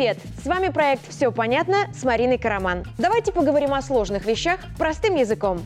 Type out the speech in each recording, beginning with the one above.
Привет! С вами проект «Все понятно» с Мариной Караман. Давайте поговорим о сложных вещах простым языком.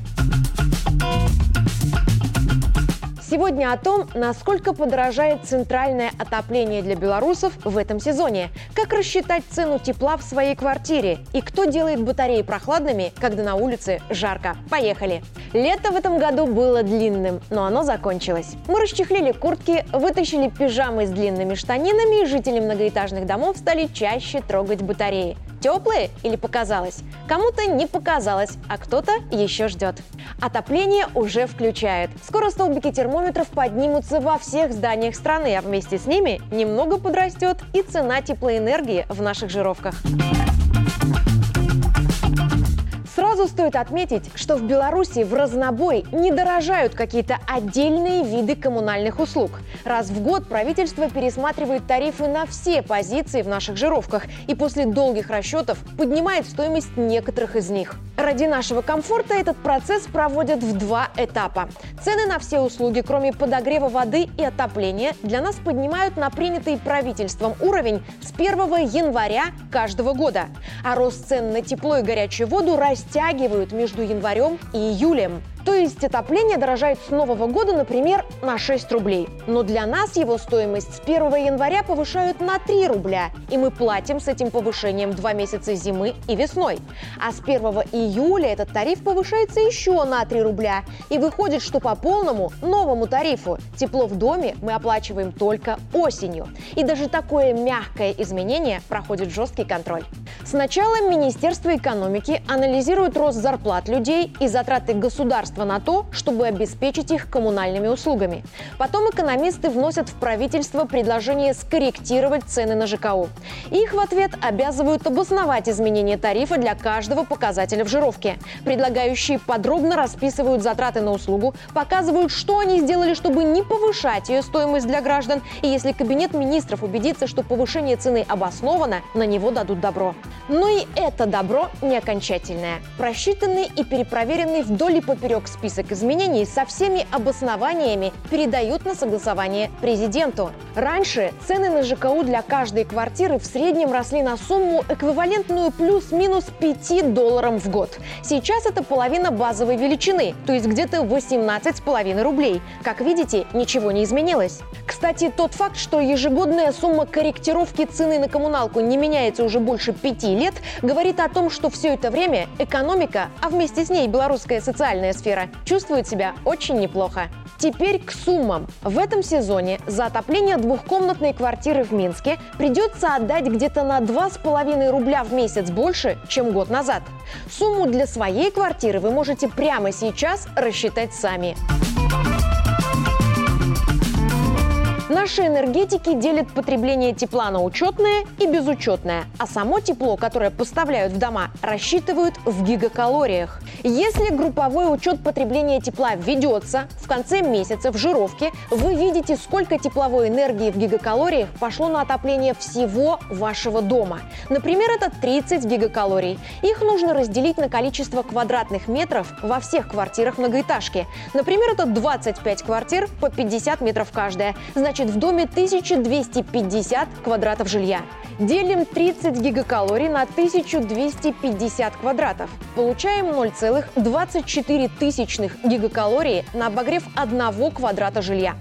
Сегодня о том, насколько подорожает центральное отопление для белорусов в этом сезоне, как рассчитать цену тепла в своей квартире и кто делает батареи прохладными, когда на улице жарко. Поехали! Лето в этом году было длинным, но оно закончилось. Мы расчехлили куртки, вытащили пижамы с длинными штанинами и жители многоэтажных домов стали чаще трогать батареи теплые или показалось? Кому-то не показалось, а кто-то еще ждет. Отопление уже включают. Скоро столбики термометров поднимутся во всех зданиях страны, а вместе с ними немного подрастет и цена теплоэнергии в наших жировках. Сразу стоит отметить, что в Беларуси в разнобой не дорожают какие-то отдельные виды коммунальных услуг. Раз в год правительство пересматривает тарифы на все позиции в наших жировках и после долгих расчетов поднимает стоимость некоторых из них. Ради нашего комфорта этот процесс проводят в два этапа. Цены на все услуги, кроме подогрева воды и отопления, для нас поднимают на принятый правительством уровень с 1 января каждого года. А рост цен на тепло и горячую воду растягивают между январем и июлем. То есть отопление дорожает с Нового года, например, на 6 рублей. Но для нас его стоимость с 1 января повышают на 3 рубля. И мы платим с этим повышением 2 месяца зимы и весной. А с 1 июля этот тариф повышается еще на 3 рубля. И выходит, что по полному новому тарифу тепло в доме мы оплачиваем только осенью. И даже такое мягкое изменение проходит жесткий контроль. Сначала Министерство экономики анализирует рост зарплат людей и затраты государства государства на то, чтобы обеспечить их коммунальными услугами. Потом экономисты вносят в правительство предложение скорректировать цены на ЖКУ. Их в ответ обязывают обосновать изменение тарифа для каждого показателя в жировке. Предлагающие подробно расписывают затраты на услугу, показывают, что они сделали, чтобы не повышать ее стоимость для граждан. И если Кабинет министров убедится, что повышение цены обосновано, на него дадут добро. Но и это добро не окончательное. Просчитанный и перепроверенный вдоль и поперек срок список изменений со всеми обоснованиями передают на согласование президенту. Раньше цены на ЖКУ для каждой квартиры в среднем росли на сумму, эквивалентную плюс-минус 5 долларам в год. Сейчас это половина базовой величины, то есть где-то 18,5 рублей. Как видите, ничего не изменилось. Кстати, тот факт, что ежегодная сумма корректировки цены на коммуналку не меняется уже больше пяти лет, говорит о том, что все это время экономика, а вместе с ней белорусская социальная сфера, атмосфера, чувствует себя очень неплохо. Теперь к суммам. В этом сезоне за отопление двухкомнатной квартиры в Минске придется отдать где-то на 2,5 рубля в месяц больше, чем год назад. Сумму для своей квартиры вы можете прямо сейчас рассчитать сами. Наши энергетики делят потребление тепла на учетное и безучетное, а само тепло, которое поставляют в дома, рассчитывают в гигакалориях. Если групповой учет потребления тепла ведется, в конце месяца в жировке вы видите, сколько тепловой энергии в гигакалориях пошло на отопление всего вашего дома. Например, это 30 гигакалорий. Их нужно разделить на количество квадратных метров во всех квартирах многоэтажки. Например, это 25 квартир по 50 метров каждая. Значит, значит в доме 1250 квадратов жилья. Делим 30 гигакалорий на 1250 квадратов. Получаем 0,24 тысячных гигакалории на обогрев одного квадрата жилья.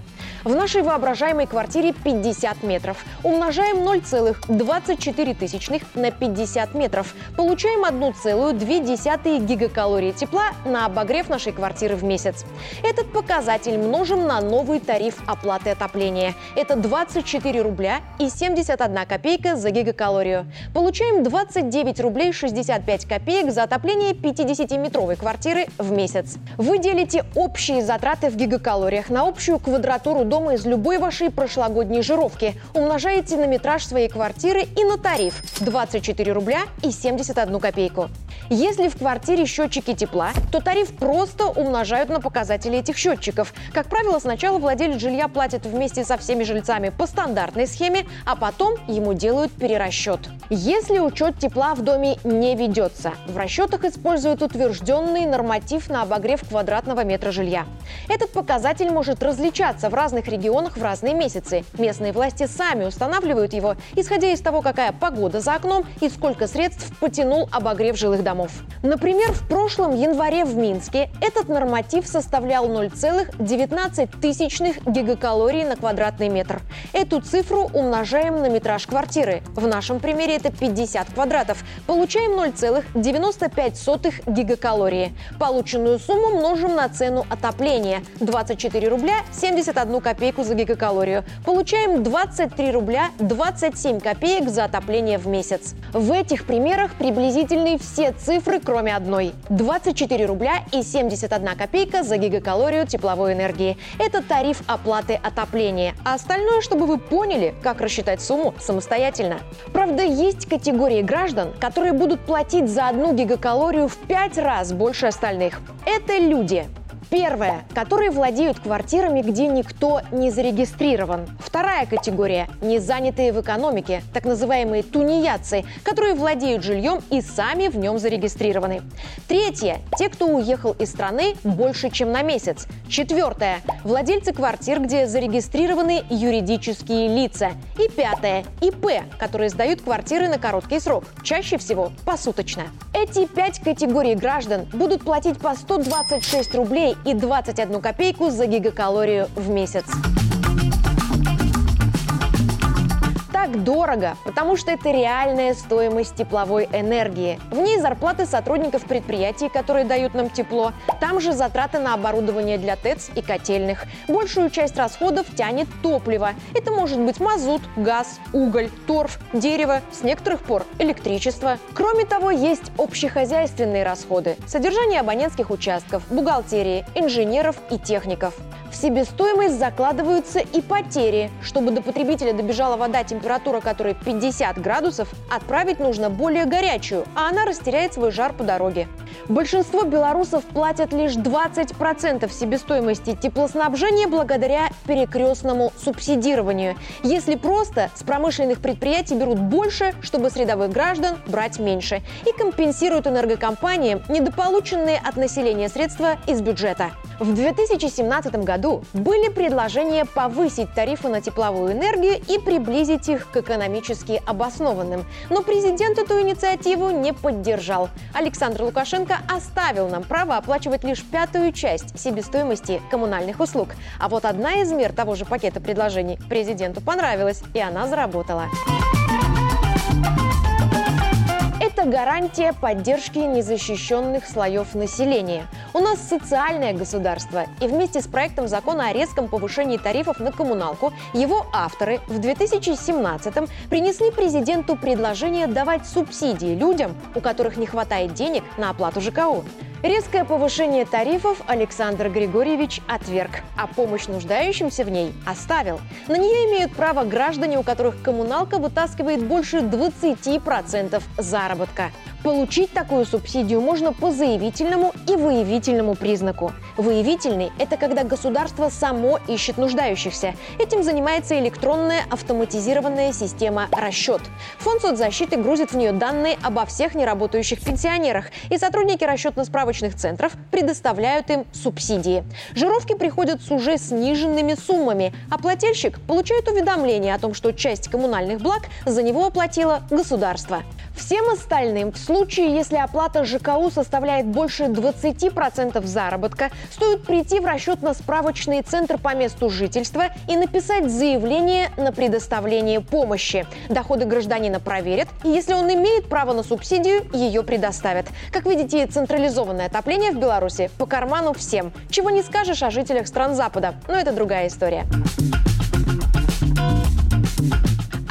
В нашей воображаемой квартире 50 метров. Умножаем 0,24 тысячных на 50 метров. Получаем 1,2 гигакалории тепла на обогрев нашей квартиры в месяц. Этот показатель множим на новый тариф оплаты отопления. Это 24 рубля и 71 копейка за гигакалорию. Получаем 29 рублей 65 копеек за отопление 50-метровой квартиры в месяц. Вы делите общие затраты в гигакалориях на общую квадратуру дома из любой вашей прошлогодней жировки. Умножаете на метраж своей квартиры и на тариф 24 рубля и 71 копейку. Если в квартире счетчики тепла, то тариф просто умножают на показатели этих счетчиков. Как правило, сначала владелец жилья платит вместе со всеми жильцами по стандартной схеме, а потом ему делают перерасчет. Если учет тепла в доме не ведется, в расчетах используют утвержденный норматив на обогрев квадратного метра жилья. Этот показатель может различаться в разных регионах в разные месяцы. Местные власти сами устанавливают его, исходя из того, какая погода за окном и сколько средств потянул обогрев жилых домов. Например, в прошлом январе в Минске этот норматив составлял 0,19 тысячных гигакалорий на квадратный метр. Эту цифру умножаем на метраж квартиры. В нашем примере это 50 квадратов. Получаем 0,95 гигакалории. Полученную сумму множим на цену отопления – 24 рубля 71 копейку за гигакалорию. Получаем 23 рубля 27 копеек за отопление в месяц. В этих примерах приблизительны все цифры, кроме одной. 24 рубля и 71 копейка за гигакалорию тепловой энергии. Это тариф оплаты отопления. А остальное, чтобы вы поняли, как рассчитать сумму самостоятельно. Правда, есть категории граждан, которые будут платить за одну гигакалорию в 5 раз больше остальных. Это люди, Первое, которые владеют квартирами, где никто не зарегистрирован. Вторая категория – незанятые в экономике, так называемые тунеядцы, которые владеют жильем и сами в нем зарегистрированы. Третье – те, кто уехал из страны больше, чем на месяц. Четвертое – владельцы квартир, где зарегистрированы юридические лица. И пятое – ИП, которые сдают квартиры на короткий срок, чаще всего посуточно. Эти пять категорий граждан будут платить по 126 рублей и 21 копейку за гигакалорию в месяц. Так дорого? Потому что это реальная стоимость тепловой энергии. В ней зарплаты сотрудников предприятий, которые дают нам тепло. Там же затраты на оборудование для ТЭЦ и котельных. Большую часть расходов тянет топливо. Это может быть мазут, газ, уголь, торф, дерево, с некоторых пор электричество. Кроме того, есть общехозяйственные расходы. Содержание абонентских участков, бухгалтерии, инженеров и техников. В себестоимость закладываются и потери. Чтобы до потребителя добежала вода, температура которой 50 градусов, отправить нужно более горячую, а она растеряет свой жар по дороге. Большинство белорусов платят лишь 20% себестоимости теплоснабжения благодаря перекрестному субсидированию. Если просто, с промышленных предприятий берут больше, чтобы с рядовых граждан брать меньше. И компенсируют энергокомпаниям недополученные от населения средства из бюджета. В 2017 году были предложения повысить тарифы на тепловую энергию и приблизить их к экономически обоснованным. Но президент эту инициативу не поддержал. Александр Лукашенко оставил нам право оплачивать лишь пятую часть себестоимости коммунальных услуг. А вот одна из мер того же пакета предложений президенту понравилась, и она заработала. Это гарантия поддержки незащищенных слоев населения. У нас социальное государство, и вместе с проектом закона о резком повышении тарифов на коммуналку его авторы в 2017-м принесли президенту предложение давать субсидии людям, у которых не хватает денег на оплату ЖКУ. Резкое повышение тарифов Александр Григорьевич отверг, а помощь нуждающимся в ней оставил. На нее имеют право граждане, у которых коммуналка вытаскивает больше 20% заработка. Получить такую субсидию можно по заявительному и выявительному признаку. Выявительный – это когда государство само ищет нуждающихся. Этим занимается электронная автоматизированная система «Расчет». Фонд соцзащиты грузит в нее данные обо всех неработающих пенсионерах, и сотрудники расчетно-справочных центров предоставляют им субсидии. Жировки приходят с уже сниженными суммами, а плательщик получает уведомление о том, что часть коммунальных благ за него оплатило государство. Всем остальным в случае, если оплата ЖКУ составляет больше 20% заработка, стоит прийти в расчетно-справочный центр по месту жительства и написать заявление на предоставление помощи. Доходы гражданина проверят, и если он имеет право на субсидию, ее предоставят. Как видите, централизованное отопление в Беларуси по карману всем. Чего не скажешь о жителях стран Запада, но это другая история.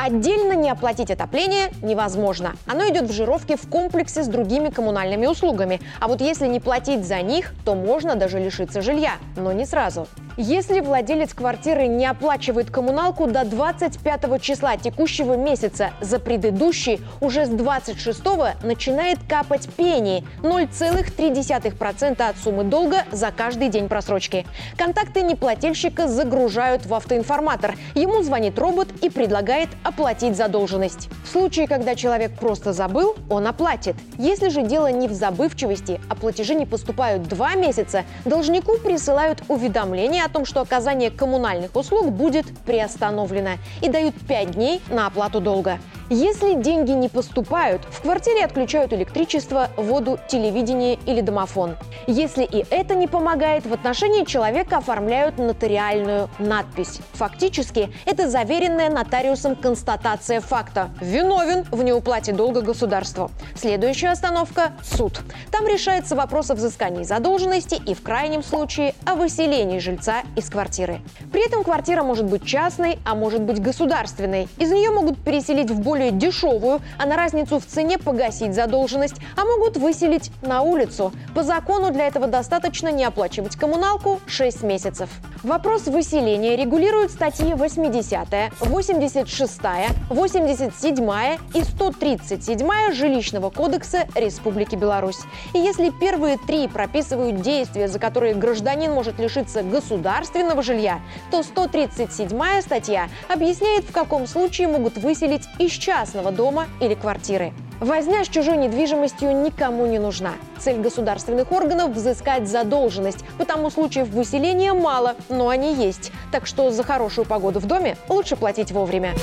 Отдельно не оплатить отопление невозможно. Оно идет в жировке в комплексе с другими коммунальными услугами. А вот если не платить за них, то можно даже лишиться жилья, но не сразу. Если владелец квартиры не оплачивает коммуналку до 25 числа текущего месяца, за предыдущий уже с 26 начинает капать пени 0,3% от суммы долга за каждый день просрочки. Контакты неплательщика загружают в автоинформатор. Ему звонит робот и предлагает оплатить задолженность. В случае, когда человек просто забыл, он оплатит. Если же дело не в забывчивости, а платежи не поступают два месяца, должнику присылают уведомление о том, что оказание коммунальных услуг будет приостановлено и дают 5 дней на оплату долга. Если деньги не поступают, в квартире отключают электричество, воду, телевидение или домофон. Если и это не помогает, в отношении человека оформляют нотариальную надпись. Фактически, это заверенная нотариусом констатация факта. Виновен в неуплате долга государству. Следующая остановка – суд. Там решается вопрос о взыскании задолженности и, в крайнем случае, о выселении жильца из квартиры. При этом квартира может быть частной, а может быть государственной. Из нее могут переселить в более более дешевую, а на разницу в цене погасить задолженность, а могут выселить на улицу. По закону для этого достаточно не оплачивать коммуналку 6 месяцев. Вопрос выселения регулируют статьи 80, 86, 87 и 137 Жилищного кодекса Республики Беларусь. И если первые три прописывают действия, за которые гражданин может лишиться государственного жилья, то 137 статья объясняет, в каком случае могут выселить из частного дома или квартиры. Возня с чужой недвижимостью никому не нужна. Цель государственных органов – взыскать задолженность, потому случаев выселения мало, но они есть. Так что за хорошую погоду в доме лучше платить вовремя.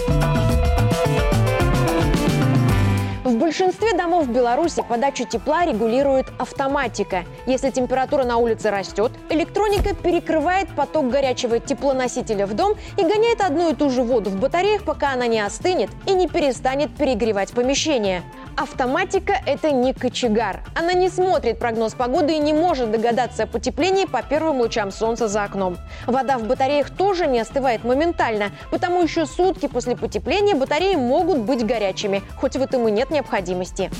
Большинстве домов в Беларуси подачу тепла регулирует автоматика. Если температура на улице растет, электроника перекрывает поток горячего теплоносителя в дом и гоняет одну и ту же воду в батареях, пока она не остынет и не перестанет перегревать помещение. Автоматика – это не кочегар. Она не смотрит прогноз погоды и не может догадаться о потеплении по первым лучам солнца за окном. Вода в батареях тоже не остывает моментально, потому еще сутки после потепления батареи могут быть горячими, хоть в этом и нет необходимости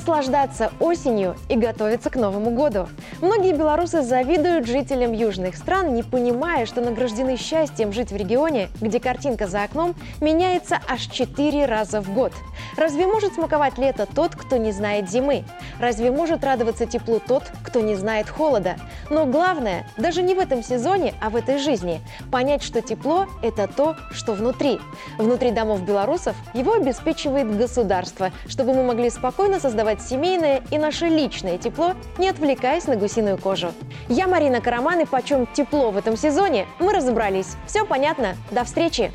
наслаждаться осенью и готовиться к Новому году. Многие белорусы завидуют жителям южных стран, не понимая, что награждены счастьем жить в регионе, где картинка за окном меняется аж четыре раза в год. Разве может смаковать лето тот, кто не знает зимы? Разве может радоваться теплу тот, кто не знает холода? Но главное, даже не в этом сезоне, а в этой жизни, понять, что тепло – это то, что внутри. Внутри домов белорусов его обеспечивает государство, чтобы мы могли спокойно создавать создавать семейное и наше личное тепло, не отвлекаясь на гусиную кожу. Я Марина Караман, и почем тепло в этом сезоне, мы разобрались. Все понятно. До встречи!